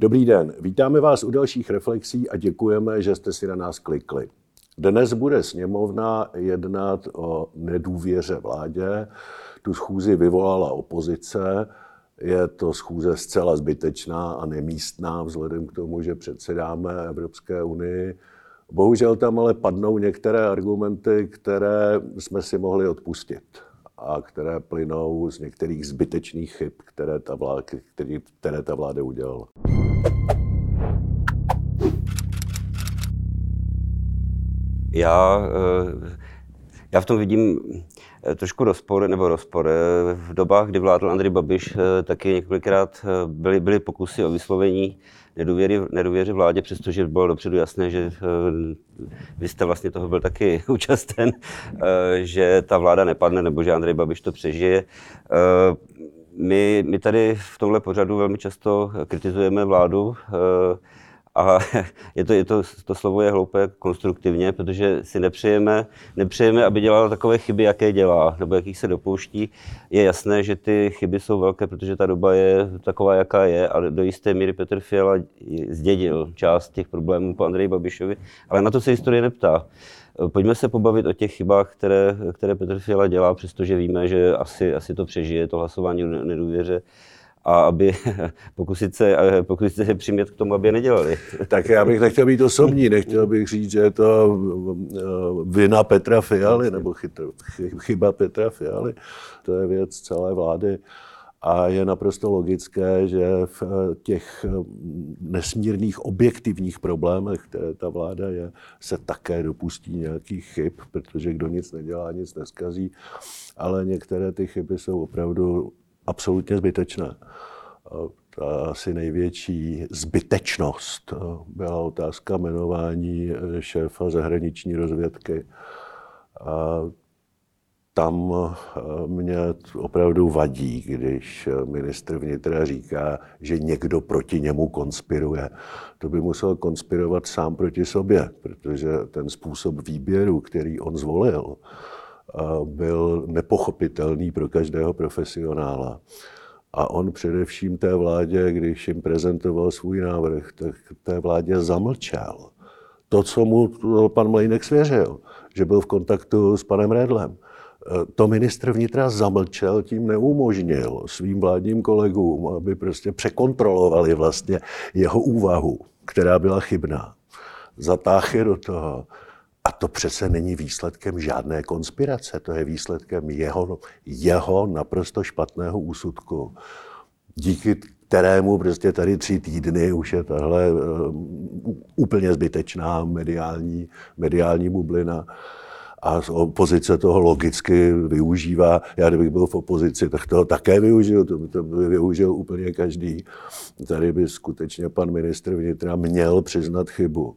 Dobrý den, vítáme vás u dalších reflexí a děkujeme, že jste si na nás klikli. Dnes bude sněmovna jednat o nedůvěře vládě. Tu schůzi vyvolala opozice. Je to schůze zcela zbytečná a nemístná vzhledem k tomu, že předsedáme Evropské unii. Bohužel tam ale padnou některé argumenty, které jsme si mohli odpustit a které plynou z některých zbytečných chyb, které ta vláda, které, které ta vláda udělala. Já, eh, já v tom vidím eh, trošku rozpor, nebo rozpor. Eh, v dobách, kdy vládl Andrej Babiš, taky několikrát byly, byly pokusy o vyslovení nedůvěry, nedůvěry vládě, přestože bylo dopředu jasné, že vy jste vlastně toho byl taky účasten, že ta vláda nepadne, nebo že Andrej Babiš to přežije. My, my tady v tomhle pořadu velmi často kritizujeme vládu, a je to, je to, to slovo je hloupé konstruktivně, protože si nepřejeme, nepřejeme, aby dělala takové chyby, jaké dělá, nebo jakých se dopouští. Je jasné, že ty chyby jsou velké, protože ta doba je taková, jaká je a do jisté míry Petr Fiala zdědil část těch problémů po Andreji Babišovi, ale na to se historie neptá. Pojďme se pobavit o těch chybách, které, které Petr Fiala dělá, přestože víme, že asi, asi to přežije, to hlasování o nedůvěře a aby pokusit se, pokusit se přimět k tomu, aby je nedělali. Tak já bych nechtěl být osobní, nechtěl bych říct, že je to eh, vina Petra Fialy nebo chyba Petra Fialy. To je věc celé vlády. A je naprosto logické, že v těch nesmírných objektivních problémech, které ta vláda je, se také dopustí nějakých chyb, protože kdo nic nedělá, nic neskazí. Ale některé ty chyby jsou opravdu absolutně zbytečné. Ta asi největší zbytečnost byla otázka jmenování šéfa zahraniční rozvědky. A tam mě opravdu vadí, když ministr vnitra říká, že někdo proti němu konspiruje. To by musel konspirovat sám proti sobě, protože ten způsob výběru, který on zvolil, byl nepochopitelný pro každého profesionála. A on především té vládě, když jim prezentoval svůj návrh, tak té vládě zamlčel. To, co mu pan Mlejnek svěřil, že byl v kontaktu s panem Redlem. To ministr vnitra zamlčel, tím neumožnil svým vládním kolegům, aby prostě překontrolovali vlastně jeho úvahu, která byla chybná. Zatáhli do toho a to přece není výsledkem žádné konspirace, to je výsledkem jeho, jeho naprosto špatného úsudku, díky kterému prostě tady tři týdny už je tahle uh, úplně zbytečná mediální, mediální bublina a opozice toho logicky využívá. Já kdybych byl v opozici, tak toho také využil, to, to by využil úplně každý. Tady by skutečně pan ministr vnitra měl přiznat chybu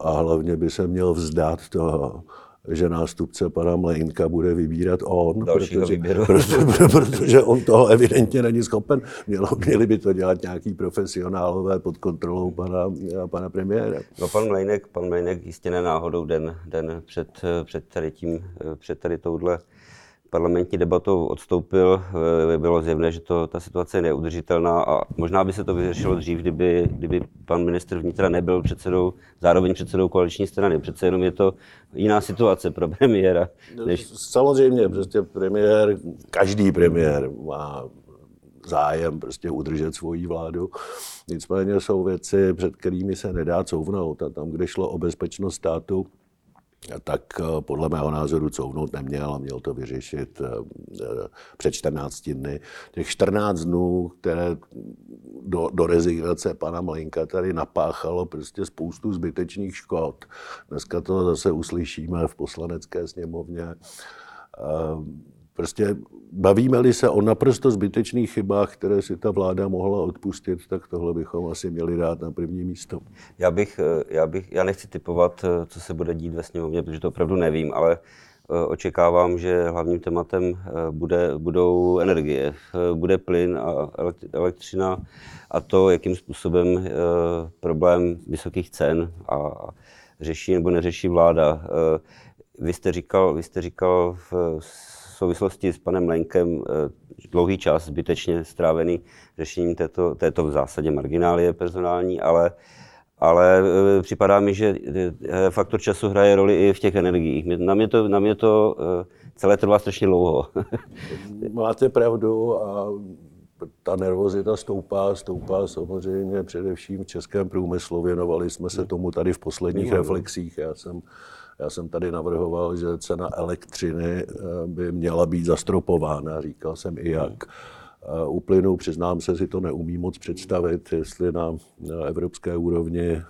a hlavně by se měl vzdát toho, že nástupce pana Mlejnka bude vybírat on, protože, protože, protože on toho evidentně není schopen. Mělo, měli by to dělat nějaký profesionálové pod kontrolou pana, pana premiéra. No pan Mlejnek, pan Mlejnek jistě nenáhodou den, den před, před, tady tím, před tady touhle parlamentní debatou odstoupil, eh, bylo zjevné, že to, ta situace je neudržitelná a možná by se to vyřešilo dřív, kdyby, kdyby pan ministr vnitra nebyl předsedou, zároveň předsedou koaliční strany. Přece jenom je to jiná situace pro premiéra. Než... Samozřejmě, prostě premiér, každý premiér má zájem prostě udržet svoji vládu. Nicméně jsou věci, před kterými se nedá couvnout. A tam, kde šlo o bezpečnost státu, tak eh, podle mého názoru couvnout neměl a měl to vyřešit eh, eh, před 14 dny. Těch 14 dnů, které do, do rezignace pana Malinka tady napáchalo prostě spoustu zbytečných škod. Dneska to zase uslyšíme v poslanecké sněmovně. Prostě bavíme-li se o naprosto zbytečných chybách, které si ta vláda mohla odpustit, tak tohle bychom asi měli dát na první místo. Já bych, já bych, já nechci typovat, co se bude dít ve sněmovně, protože to opravdu nevím, ale eh, očekávám, že hlavním tématem eh, bude, budou energie, eh, bude plyn a elektřina a to, jakým způsobem problém vysokých cen a řeší nebo neřeší vláda. Vy jste říkal, vy jste říkal v souvislosti s panem Lenkem, eh, dlouhý čas zbytečně strávený řešením této, této v zásadě marginálie personální, ale ale e, připadá mi, že e, faktor času hraje roli i v těch energiích. Na mě to, na mě to celé trvá strašně dlouho. Máte pravdu a ta nervozita stoupá, stoupá samozřejmě především v českém průmyslu. Věnovali jsme se tomu tady v posledních reflexích. Já jsem, já jsem tady navrhoval, že cena elektřiny by měla být zastropována. Říkal jsem i jak. Hmm uplynou. Přiznám se, si to neumí moc představit, jestli na evropské úrovni eh,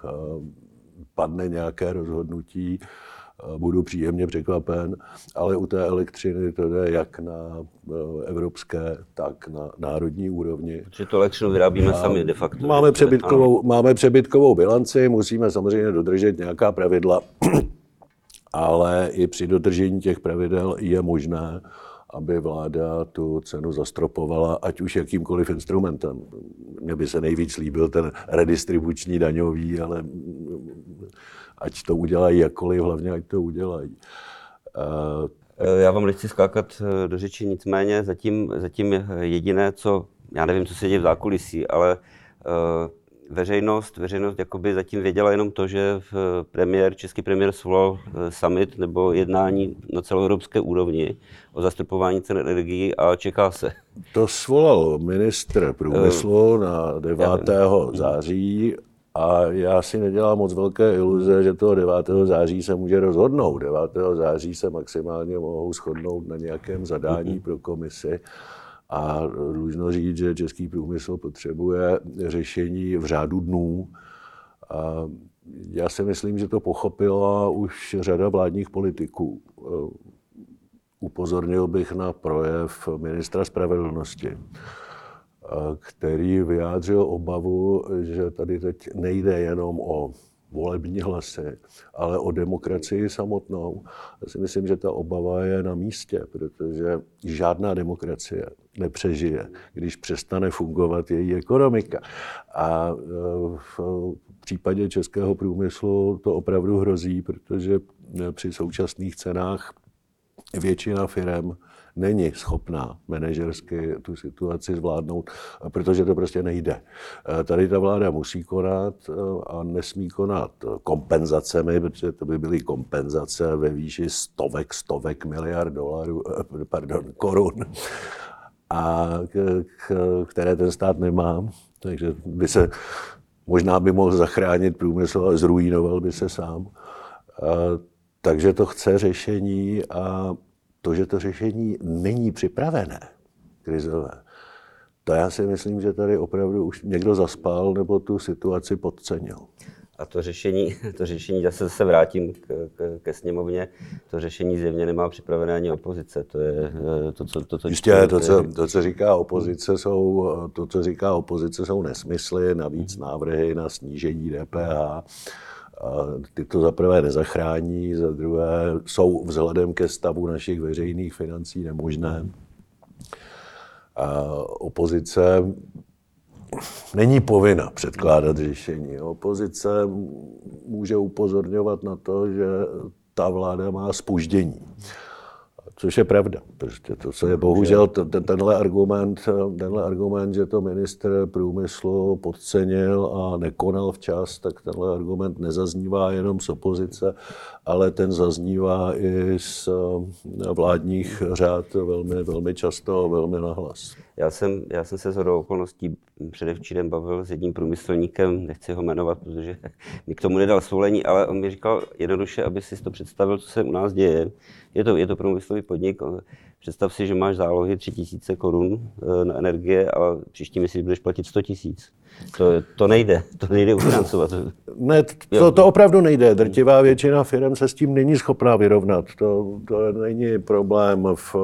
padne nějaké rozhodnutí, eh, budu příjemně překvapen, ale u té elektřiny to jde jak na eh, evropské, tak na národní úrovni. Protože to elektřinu vyrábíme a sami de facto. Máme přebytkovou, máme přebytkovou bilanci, musíme samozřejmě dodržet nějaká pravidla, ale i při dodržení těch pravidel je možné, aby vláda tu cenu zastropovala, ať už jakýmkoliv instrumentem. Mně by se nejvíc líbil ten redistribuční daňový, ale ať to udělají jakkoliv, hlavně ať to udělají. Já vám nechci skákat eh, do řeči, nicméně zatím, zatím jediné, co, já nevím, co se děje v zákulisí, ale uh, veřejnost, veřejnost jakoby zatím věděla jenom to, že v premiér, český premiér svolal eh, summit nebo jednání na celoevropské úrovni o zastropování cen energií a čeká se. To svolal ministr průmyslu na 9. září a já si nedělám moc velké iluze, že toho 9. září se může rozhodnout. 9. září se maximálně mohou shodnout na nějakém zadání pro komisi. A dlužno říct, že český průmysl potřebuje řešení v řádu dnů. A já si myslím, že to pochopila už řada vládních politiků. Upozornil bych na projev ministra spravedlnosti, který vyjádřil obavu, že tady teď nejde jenom o volební hlasy, ale o demokracii samotnou. Já si myslím, že ta obava je na místě, protože žádná demokracie nepřežije, když přestane fungovat její ekonomika. A e, v případě českého průmyslu to opravdu hrozí, protože při současných cenách většina firm není schopná manažersky tu situaci zvládnout, protože to prostě nejde. Eh, tady ta vláda musí konat eh, a nesmí konat kompenzacemi, protože to by byly kompenzace ve výši stovek, stovek miliard dolarů, eh, pardon, korun, a které ten stát nemá. Takže by se možná by mohl zachránit průmysl, ale zrujnoval by se sám. Takže to chce řešení a to, že to řešení není připravené, krizové, to já si myslím, že tady opravdu už někdo zaspal nebo tu situaci podcenil. A to řešení, to řešení, zase se vrátím k, k, ke sněmovně, to řešení zjevně nemá připravené ani opozice. To je eh, to, co, to, co Jistě, to, co, to, co říká opozice, jsou, to, co říká opozice, jsou nesmysly, navíc návrhy na snížení DPH ty to za prvé nezachrání, za druhé jsou vzhledem ke stavu našich veřejných financí nemožné. A opozice není povinna předkládat řešení. Opozice může upozorňovat na to, že ta vláda má spoždění. Což je pravda. Prostě to, co je bohužel ten, tenhle, argument, tenhle argument, že to ministr průmyslu podcenil a nekonal včas, tak tenhle argument nezaznívá jenom z opozice, ale ten zaznívá i z eh, vládních řád velmi, velmi často, velmi nahlas. Já jsem, já jsem se z okolností předevčírem bavil s jedním průmyslníkem, nechci ho jmenovat, protože mi k tomu nedal svolení, ale on mi říkal jednoduše, aby si to představil, co se u nás děje. Je to, je to průmyslový podnik, představ si, že máš zálohy 3000 korun eh, na energie a příští měsíc budeš platit 100 tisíc. To, to nejde, to nejde ufinancovat. Ne, to, to opravdu nejde. Drtivá většina firm se s tím není schopná vyrovnat. To, to není problém v,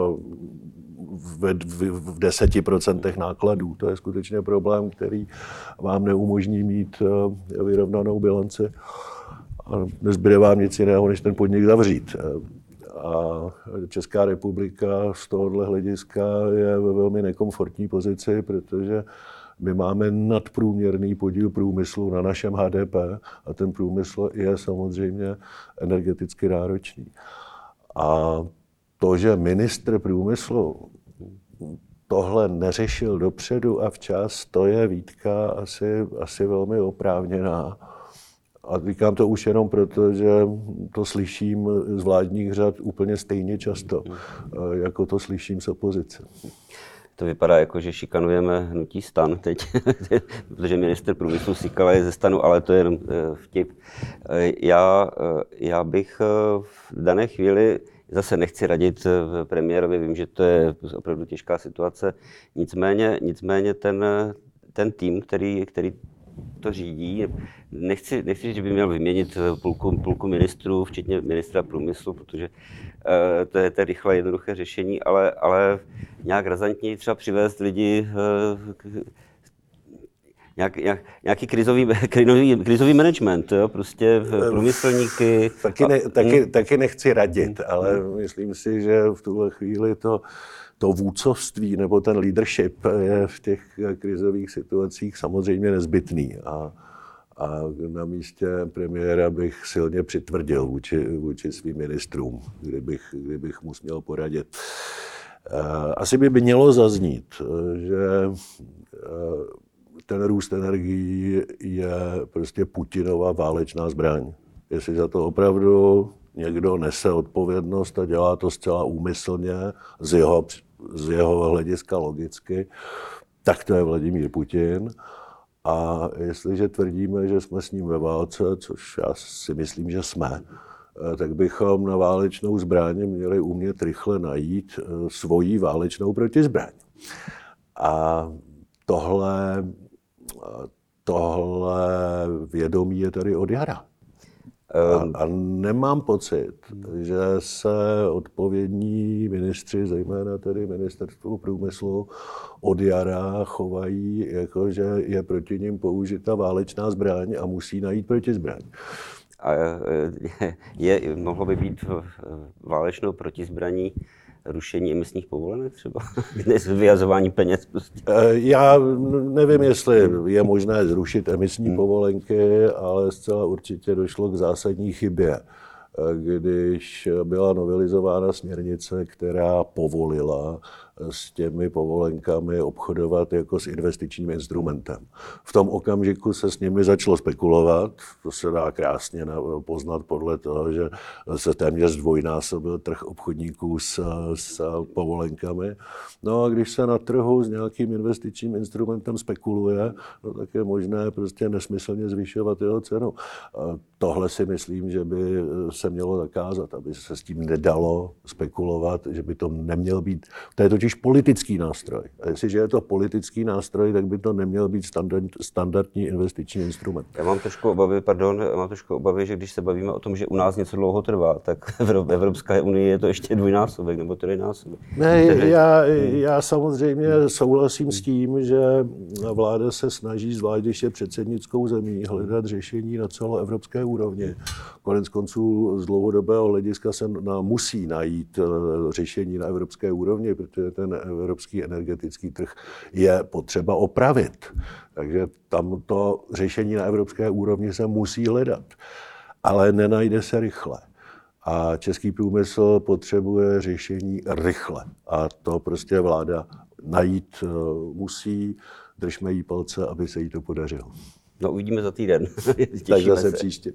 v, v, v deseti procentech nákladů. To je skutečně problém, který vám neumožní mít eh, vyrovnanou bilanci. A nezbyde vám nic jiného, než ten podnik zavřít. A Česká republika z tohohle hlediska je ve velmi nekomfortní pozici, protože my máme nadprůměrný podíl průmyslu na našem HDP a ten průmysl je samozřejmě energeticky náročný. A to, že ministr průmyslu tohle neřešil dopředu a včas, to je výtka asi, asi velmi oprávněná. A říkám to už jenom proto, že to slyším z vládních řad úplně stejně často, jako to slyším z opozice. To vypadá jako, že šikanujeme hnutí stan teď, protože minister průmyslu Sikala je ze stanu, ale to je jenom eh, vtip. Eh, já, eh, já bych v dané chvíli zase nechci radit premiérovi, vím, že to je opravdu těžká situace, nicméně, nicméně ten, ten tým, který, který to řídí. Nechci, nechci, že by měl vyměnit půlku, půlku ministrů, včetně ministra průmyslu, protože uh, to je to rychlé, jednoduché řešení, ale, ale nějak razantněji třeba přivést lidi k, nějak, nějak, nějaký krizový, krizový, krizový management, jo? prostě průmyslníky. Taky, ne, taky, taky nechci radit, ale myslím si, že v tuhle chvíli to to vůdcovství nebo ten leadership je v těch krizových situacích samozřejmě nezbytný. A, a na místě premiéra bych silně přitvrdil vůči, vůči svým ministrům, kdybych, kdybych mu směl poradit. Asi by mělo zaznít, že ten růst energií je prostě Putinova válečná zbraň. Jestli za to opravdu někdo nese odpovědnost a dělá to zcela úmyslně z jeho z jeho hlediska logicky, tak to je Vladimír Putin. A jestliže tvrdíme, že jsme s ním ve válce, což já si myslím, že jsme, eh, tak bychom na válečnou zbraň měli umět rychle najít eh, svoji válečnou protizbraň. A tohle, tohle vědomí je tady od jara. A, ehm. a nemám pocit, že se odpovědní ministři, zejména tedy ministerstvo průmyslu, od jara chovají, jako že je proti ním použita válečná zbraň a musí najít protizbraň. A je, je, mohlo by být válečnou protizbraní rušení emisních povolenek třeba? Vyjazování peněz prostě. Eh, já nevím, jestli je možné zrušit emisní hmm. povolenky, ale zcela určitě došlo k zásadní chybě když byla novelizována směrnice, která povolila s těmi povolenkami obchodovat jako s investičním instrumentem. V tom okamžiku se s nimi začalo spekulovat, to se dá krásně poznat podle toho, že se téměř zdvojnásobil trh obchodníků s, s povolenkami. No a když se na trhu s nějakým investičním instrumentem spekuluje, no tak je možné prostě nesmyslně zvyšovat jeho cenu. Tohle si myslím, že by se mělo zakázat, aby se s tím nedalo spekulovat, že by to neměl být. To je totiž politický nástroj. A jestliže je to politický nástroj, tak by to neměl být standard, standardní investiční instrument. Já mám trošku obavy, pardon, mám trošku obavy, že když se bavíme o tom, že u nás něco dlouho trvá, tak v Evropské unii je to ještě dvojnásobek nebo trojnásobek. Ne, já, já samozřejmě souhlasím s tím, že vláda se snaží, zvlášť když je předsednickou zemí, hledat řešení na celoevropské úrovni. Konec konců z dlouhodobého hlediska se na, musí najít eh, řešení na evropské úrovni, protože ten evropský energetický trh je potřeba opravit. Takže tam to řešení na evropské úrovni se musí hledat. Ale nenajde se rychle. A český průmysl potřebuje řešení rychle. A to prostě vláda najít eh, musí. Držme jí palce, aby se jí to podařilo. No uvidíme za týden. tak zase se. příště.